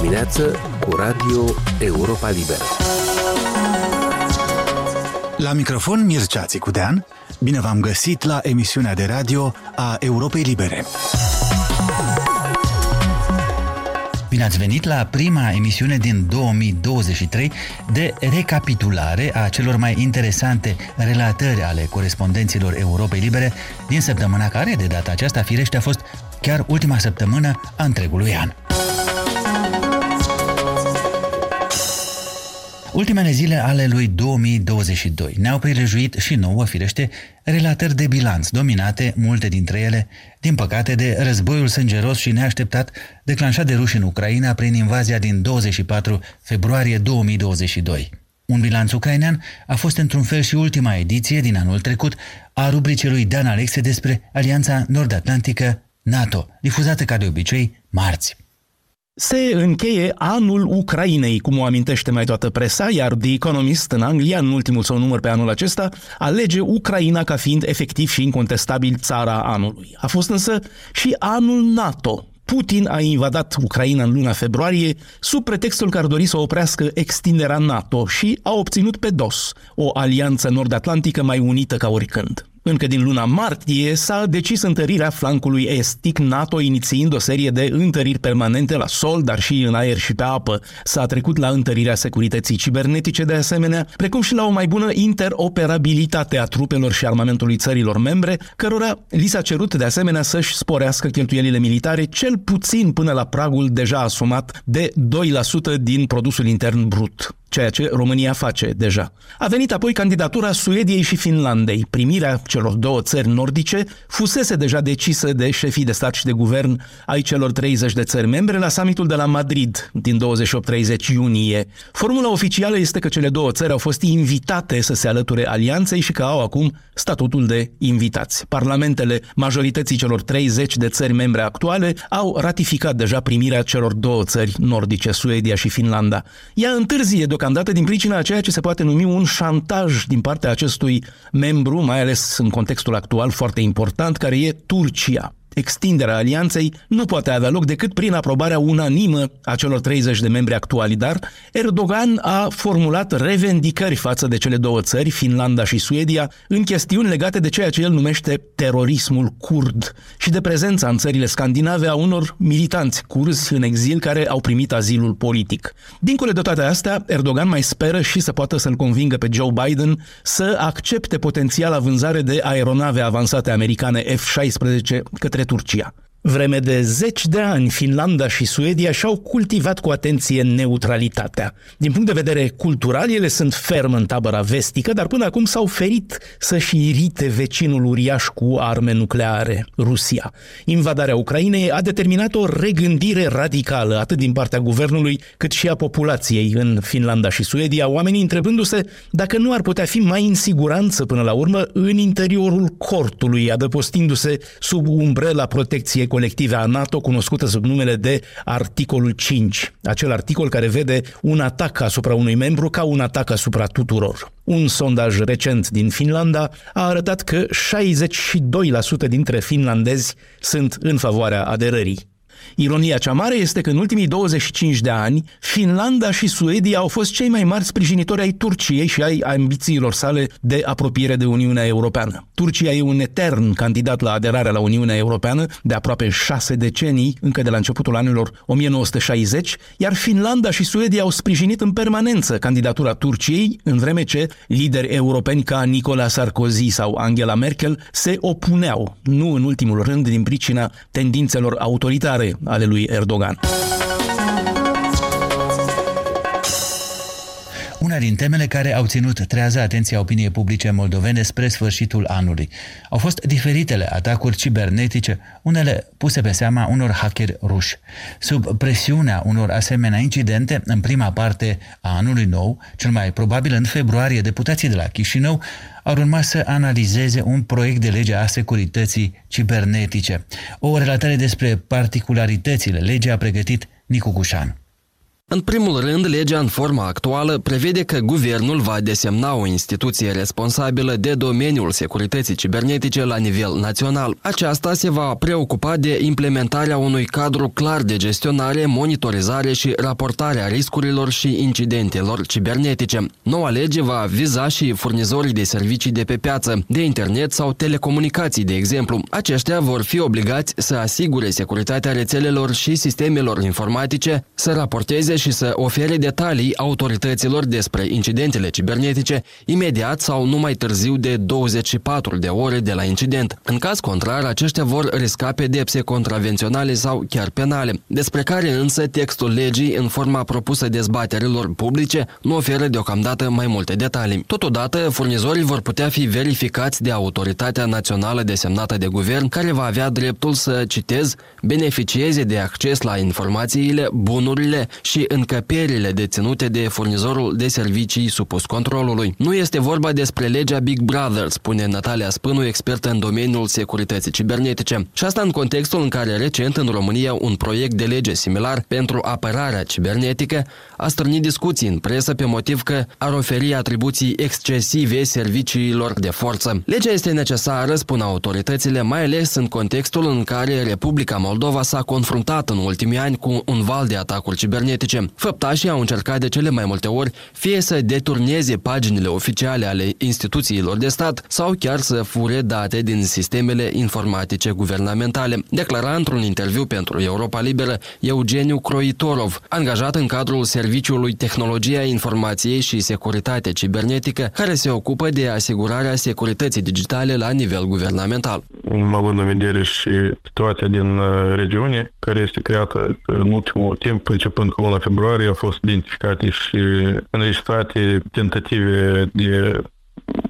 dimineață cu Radio Europa Liberă. La microfon Mircea Țicudean, bine v-am găsit la emisiunea de radio a Europei Libere. Bine ați venit la prima emisiune din 2023 de recapitulare a celor mai interesante relatări ale corespondenților Europei Libere din săptămâna care, de data aceasta, firește, a fost chiar ultima săptămână a întregului an. Ultimele zile ale lui 2022 ne-au prilejuit și nouă, firește, relatări de bilanț, dominate, multe dintre ele, din păcate, de războiul sângeros și neașteptat declanșat de ruși în Ucraina prin invazia din 24 februarie 2022. Un bilanț ucrainean a fost într-un fel și ultima ediție din anul trecut a rubricii lui Dan Alexe despre Alianța Nord-Atlantică NATO, difuzată ca de obicei marți. Se încheie anul Ucrainei, cum o amintește mai toată presa, iar The Economist în Anglia, în ultimul său număr pe anul acesta, alege Ucraina ca fiind efectiv și incontestabil țara anului. A fost însă și anul NATO, Putin a invadat Ucraina în luna februarie sub pretextul că ar dori să oprească extinderea NATO și a obținut pe DOS, o alianță nord-atlantică mai unită ca oricând. Încă din luna martie s-a decis întărirea flancului estic NATO, inițiind o serie de întăriri permanente la sol, dar și în aer și pe apă. S-a trecut la întărirea securității cibernetice de asemenea, precum și la o mai bună interoperabilitate a trupelor și armamentului țărilor membre, cărora li s-a cerut de asemenea să-și sporească cheltuielile militare cel puțin până la pragul deja asumat de 2% din produsul intern brut ceea ce România face deja. A venit apoi candidatura Suediei și Finlandei. Primirea celor două țări nordice fusese deja decisă de șefii de stat și de guvern ai celor 30 de țări membre la summitul de la Madrid din 28-30 iunie. Formula oficială este că cele două țări au fost invitate să se alăture alianței și că au acum statutul de invitați. Parlamentele majorității celor 30 de țări membre actuale au ratificat deja primirea celor două țări nordice, Suedia și Finlanda. Ea întârzie de deocamdată din pricina a ceea ce se poate numi un șantaj din partea acestui membru, mai ales în contextul actual foarte important, care e Turcia. Extinderea alianței nu poate avea loc decât prin aprobarea unanimă a celor 30 de membri actuali, dar Erdogan a formulat revendicări față de cele două țări, Finlanda și Suedia, în chestiuni legate de ceea ce el numește terorismul curd și de prezența în țările scandinave a unor militanți curzi în exil care au primit azilul politic. Dincolo de toate astea, Erdogan mai speră și să poată să-l convingă pe Joe Biden să accepte potențiala vânzare de aeronave avansate americane F-16 către către Turcia. Vreme de zeci de ani, Finlanda și Suedia și-au cultivat cu atenție neutralitatea. Din punct de vedere cultural, ele sunt ferm în tabăra vestică, dar până acum s-au ferit să-și irite vecinul uriaș cu arme nucleare, Rusia. Invadarea Ucrainei a determinat o regândire radicală, atât din partea guvernului, cât și a populației în Finlanda și Suedia, oamenii întrebându-se dacă nu ar putea fi mai în siguranță până la urmă în interiorul cortului, adăpostindu-se sub umbrela protecției colective a NATO, cunoscută sub numele de articolul 5, acel articol care vede un atac asupra unui membru ca un atac asupra tuturor. Un sondaj recent din Finlanda a arătat că 62% dintre finlandezi sunt în favoarea aderării. Ironia cea mare este că în ultimii 25 de ani, Finlanda și Suedia au fost cei mai mari sprijinitori ai Turciei și ai ambițiilor sale de apropiere de Uniunea Europeană. Turcia e un etern candidat la aderarea la Uniunea Europeană de aproape șase decenii, încă de la începutul anilor 1960, iar Finlanda și Suedia au sprijinit în permanență candidatura Turciei, în vreme ce lideri europeni ca Nicola Sarkozy sau Angela Merkel se opuneau, nu în ultimul rând din pricina tendințelor autoritare ale lui Erdogan. Una din temele care au ținut trează atenția opiniei publice moldovene spre sfârșitul anului. Au fost diferitele atacuri cibernetice, unele puse pe seama unor hackeri ruși. Sub presiunea unor asemenea incidente, în prima parte a anului nou, cel mai probabil în februarie, deputații de la Chișinău au urmat să analizeze un proiect de lege a securității cibernetice. O relatare despre particularitățile legii a pregătit Nicu Gușan. În primul rând, legea în forma actuală prevede că guvernul va desemna o instituție responsabilă de domeniul securității cibernetice la nivel național. Aceasta se va preocupa de implementarea unui cadru clar de gestionare, monitorizare și raportare a riscurilor și incidentelor cibernetice. Noua lege va viza și furnizorii de servicii de pe piață, de internet sau telecomunicații, de exemplu. Aceștia vor fi obligați să asigure securitatea rețelelor și sistemelor informatice, să raporteze și să ofere detalii autorităților despre incidentele cibernetice imediat sau nu mai târziu de 24 de ore de la incident. În caz contrar, aceștia vor risca pedepse contravenționale sau chiar penale, despre care însă textul legii în forma propusă dezbaterilor publice nu oferă deocamdată mai multe detalii. Totodată, furnizorii vor putea fi verificați de autoritatea națională desemnată de guvern, care va avea dreptul să, citez, beneficieze de acces la informațiile, bunurile și încăperile deținute de furnizorul de servicii supus controlului. Nu este vorba despre legea Big Brother, spune Natalia Spânu, expertă în domeniul securității cibernetice. Și asta în contextul în care recent în România un proiect de lege similar pentru apărarea cibernetică a strânit discuții în presă pe motiv că ar oferi atribuții excesive serviciilor de forță. Legea este necesară, spun autoritățile, mai ales în contextul în care Republica Moldova s-a confruntat în ultimii ani cu un val de atacuri cibernetice. Făptașii au încercat de cele mai multe ori fie să deturneze paginile oficiale ale instituțiilor de stat sau chiar să fure date din sistemele informatice guvernamentale, declara într-un interviu pentru Europa Liberă Eugeniu Croitorov, angajat în cadrul Serviciului Tehnologia Informației și Securitate Cibernetică, care se ocupă de asigurarea securității digitale la nivel guvernamental. Având în vedere și situația din uh, regiune, care este creată în ultimul timp, începând cu luna februarie, au fost identificate și înregistrate tentative de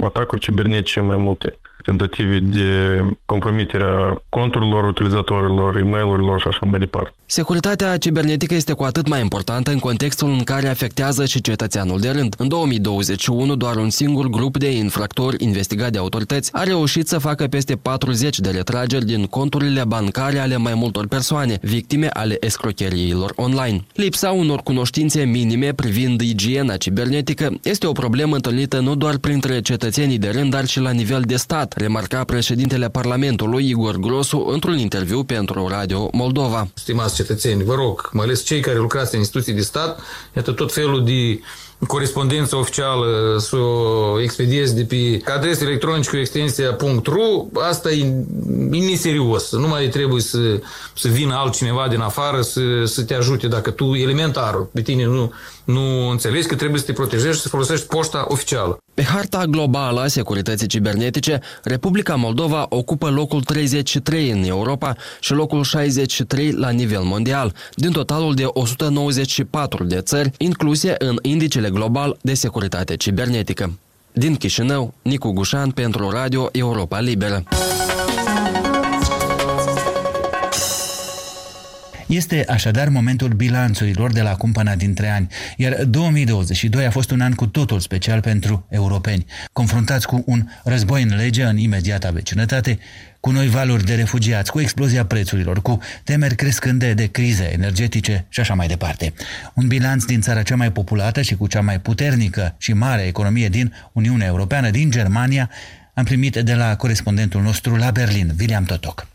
atacuri cibernetice mai multe tentative de compromitere a conturilor utilizatorilor, e mail și așa mai departe. Securitatea cibernetică este cu atât mai importantă în contextul în care afectează și cetățeanul de rând. În 2021, doar un singur grup de infractori investigat de autorități a reușit să facă peste 40 de retrageri din conturile bancare ale mai multor persoane, victime ale escrocheriilor online. Lipsa unor cunoștințe minime privind igiena cibernetică este o problemă întâlnită nu doar printre cetățenii de rând, dar și la nivel de stat, remarca președintele Parlamentului Igor Grosu într-un interviu pentru Radio Moldova. Stimați cetățeni, vă rog, mai ales cei care lucrați în instituții de stat, iată tot felul de corespondență oficială să o expediezi de pe adresă electronică cu extensia .ru, asta e, e neserios. Nu mai trebuie să, să vină altcineva din afară să, să te ajute dacă tu, elementar, pe tine nu, nu înțelegi că trebuie să te protejezi și să folosești poșta oficială. Pe harta globală a securității cibernetice, Republica Moldova ocupă locul 33 în Europa și locul 63 la nivel mondial, din totalul de 194 de țări incluse în indicele global de securitate cibernetică. Din Chișinău, Nicu Gușan pentru Radio Europa Liberă. Este așadar momentul bilanțurilor de la cumpăna dintre ani, iar 2022 a fost un an cu totul special pentru europeni, confruntați cu un război în lege în imediata vecinătate, cu noi valuri de refugiați, cu explozia prețurilor, cu temeri crescânde de crize energetice și așa mai departe. Un bilanț din țara cea mai populată și cu cea mai puternică și mare economie din Uniunea Europeană, din Germania, am primit de la corespondentul nostru la Berlin, William Totoc.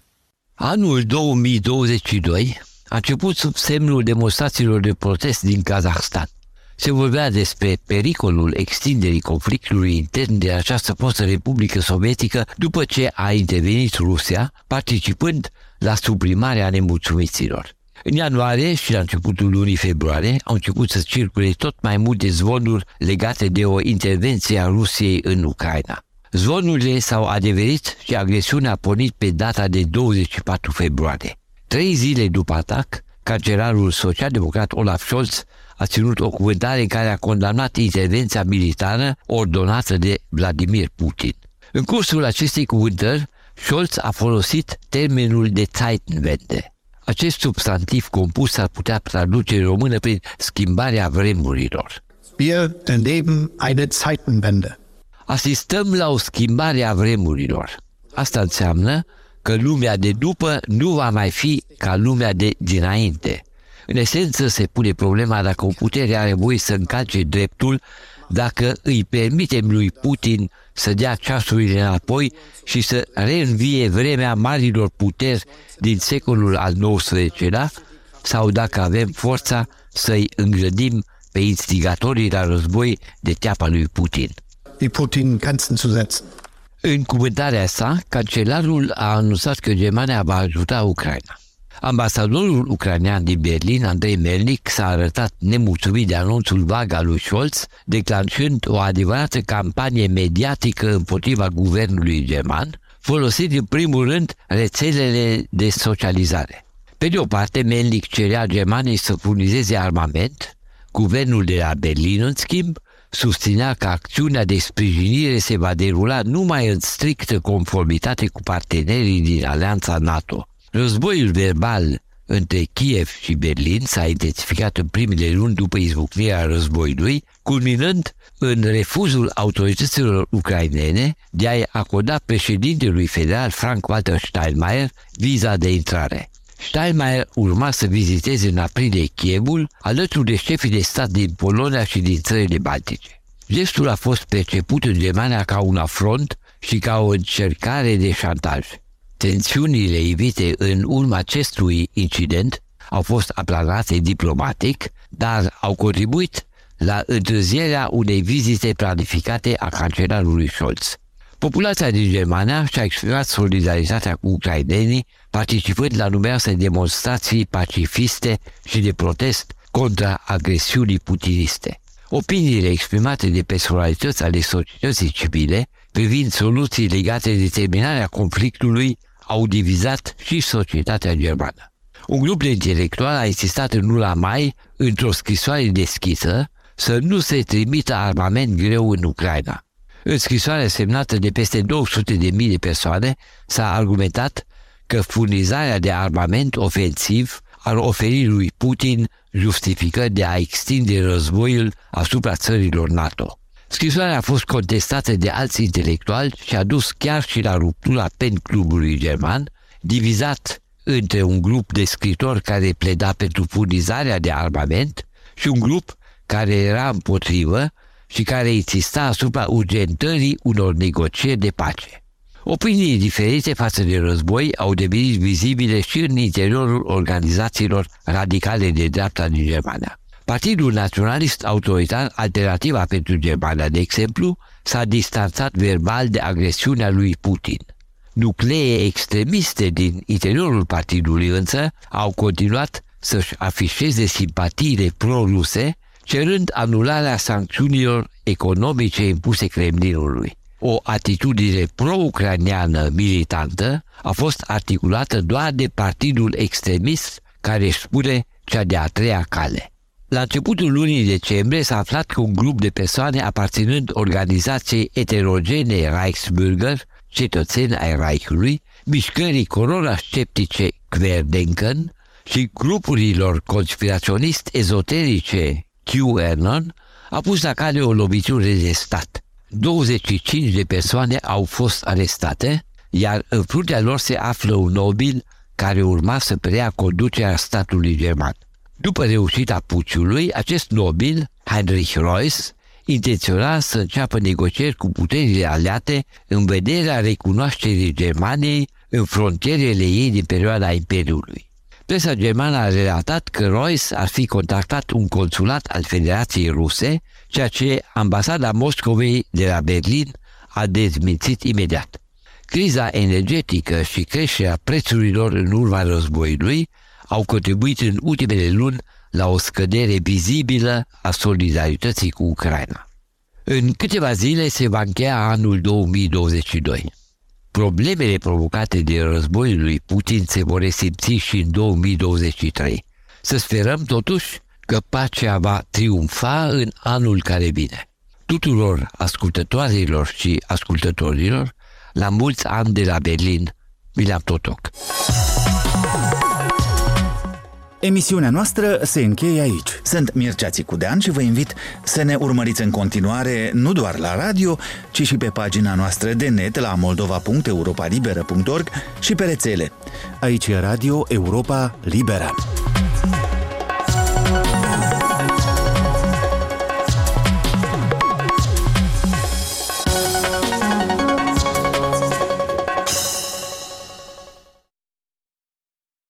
Anul 2022 a început sub semnul demonstrațiilor de protest din Kazahstan. Se vorbea despre pericolul extinderii conflictului intern de această fostă Republică Sovietică după ce a intervenit Rusia, participând la suprimarea nemulțumiților. În ianuarie și la începutul lunii februarie au început să circule tot mai multe zvonuri legate de o intervenție a Rusiei în Ucraina. Zvonurile s-au adeverit și agresiunea a pornit pe data de 24 februarie. Trei zile după atac, cancelarul social-democrat Olaf Scholz a ținut o cuvântare în care a condamnat intervenția militară ordonată de Vladimir Putin. În cursul acestei cuvântări, Scholz a folosit termenul de Zeitenwende. Acest substantiv compus ar putea traduce în română prin schimbarea vremurilor. Wir erleben eine Zeitenwende. Asistăm la o schimbare a vremurilor. Asta înseamnă că lumea de după nu va mai fi ca lumea de dinainte. În esență se pune problema dacă o putere are voie să încalce dreptul dacă îi permitem lui Putin să dea ceasurile înapoi și să reînvie vremea marilor puteri din secolul al XIX-lea, sau dacă avem forța să-i îngrădim pe instigatorii la război de teapa lui Putin. Die Putin Grenzen zu setzen. În cuvântarea sa, cancelarul a anunțat că Germania va ajuta Ucraina. Ambasadorul ucrainean din Berlin, Andrei Melnik, s-a arătat nemulțumit de anunțul vag al lui Scholz, declanșând o adevărată campanie mediatică împotriva guvernului german, folosind în primul rând rețelele de socializare. Pe de o parte, Melnik cerea Germaniei să furnizeze armament, guvernul de la Berlin, în schimb, susținea că acțiunea de sprijinire se va derula numai în strictă conformitate cu partenerii din alianța NATO. Războiul verbal între Kiev și Berlin s-a intensificat în primele luni după izbucnirea războiului, culminând în refuzul autorităților ucrainene de a-i acorda președintelui federal Frank-Walter Steinmeier viza de intrare. Steinmeier urma să viziteze în aprilie Kievul alături de șefii de stat din Polonia și din țările Baltice. Gestul a fost perceput în Germania ca un afront și ca o încercare de șantaj. Tensiunile evite în urma acestui incident au fost aplanate diplomatic, dar au contribuit la întârzierea unei vizite planificate a cancelarului Scholz. Populația din Germania și-a exprimat solidaritatea cu ucrainenii, participând la numeroase demonstrații pacifiste și de protest contra agresiunii putiniste. Opiniile exprimate de personalități ale societății civile privind soluții legate de terminarea conflictului au divizat și societatea germană. Un grup de intelectuali a insistat în luna mai, într-o scrisoare deschisă, să nu se trimită armament greu în Ucraina. În scrisoarea semnată de peste 200.000 de persoane s-a argumentat că furnizarea de armament ofensiv ar oferi lui Putin justificări de a extinde războiul asupra țărilor NATO. Scrisoarea a fost contestată de alți intelectuali și a dus chiar și la ruptura pen clubului german, divizat între un grup de scritori care pleda pentru furnizarea de armament și un grup care era împotrivă și care insista asupra urgentării unor negocieri de pace. Opinii diferite față de război au devenit vizibile și în interiorul organizațiilor radicale de dreapta din Germania. Partidul Naționalist Autoritar Alternativa pentru Germania, de exemplu, s-a distanțat verbal de agresiunea lui Putin. Nuclee extremiste din interiorul partidului însă au continuat să-și afișeze simpatiile pro-ruse, cerând anularea sancțiunilor economice impuse Kremlinului. O atitudine pro-ucraniană militantă a fost articulată doar de partidul extremist care își spune cea de-a treia cale. La începutul lunii decembrie s-a aflat că un grup de persoane aparținând organizației eterogene Reichsbürger, cetățeni ai Reichului, mișcării corona sceptice Querdenken și grupurilor conspiraționist ezoterice QAnon a pus la cale o lovitură de stat. 25 de persoane au fost arestate, iar în fruntea lor se află un nobil care urma să preia conducerea statului german. După reușita puciului, acest nobil, Heinrich Reuss, intenționa să înceapă negocieri cu puterile aliate în vederea recunoașterii Germaniei în frontierele ei din perioada Imperiului. Presa germană a relatat că Reuss ar fi contactat un consulat al Federației Ruse, ceea ce ambasada Moscovei de la Berlin a dezmințit imediat. Criza energetică și creșterea prețurilor în urma războiului au contribuit în ultimele luni la o scădere vizibilă a solidarității cu Ucraina. În câteva zile se va încheia anul 2022. Problemele provocate de războiul lui Putin se vor resimți și în 2023. Să sperăm totuși că pacea va triumfa în anul care vine. Tuturor ascultătoarelor și ascultătorilor, la mulți ani de la Berlin, William Totoc. Emisiunea noastră se încheie aici. Sunt Mircea Țicudean și vă invit să ne urmăriți în continuare nu doar la radio, ci și pe pagina noastră de net la moldova.europalibera.org și pe rețele. Aici e Radio Europa Libera.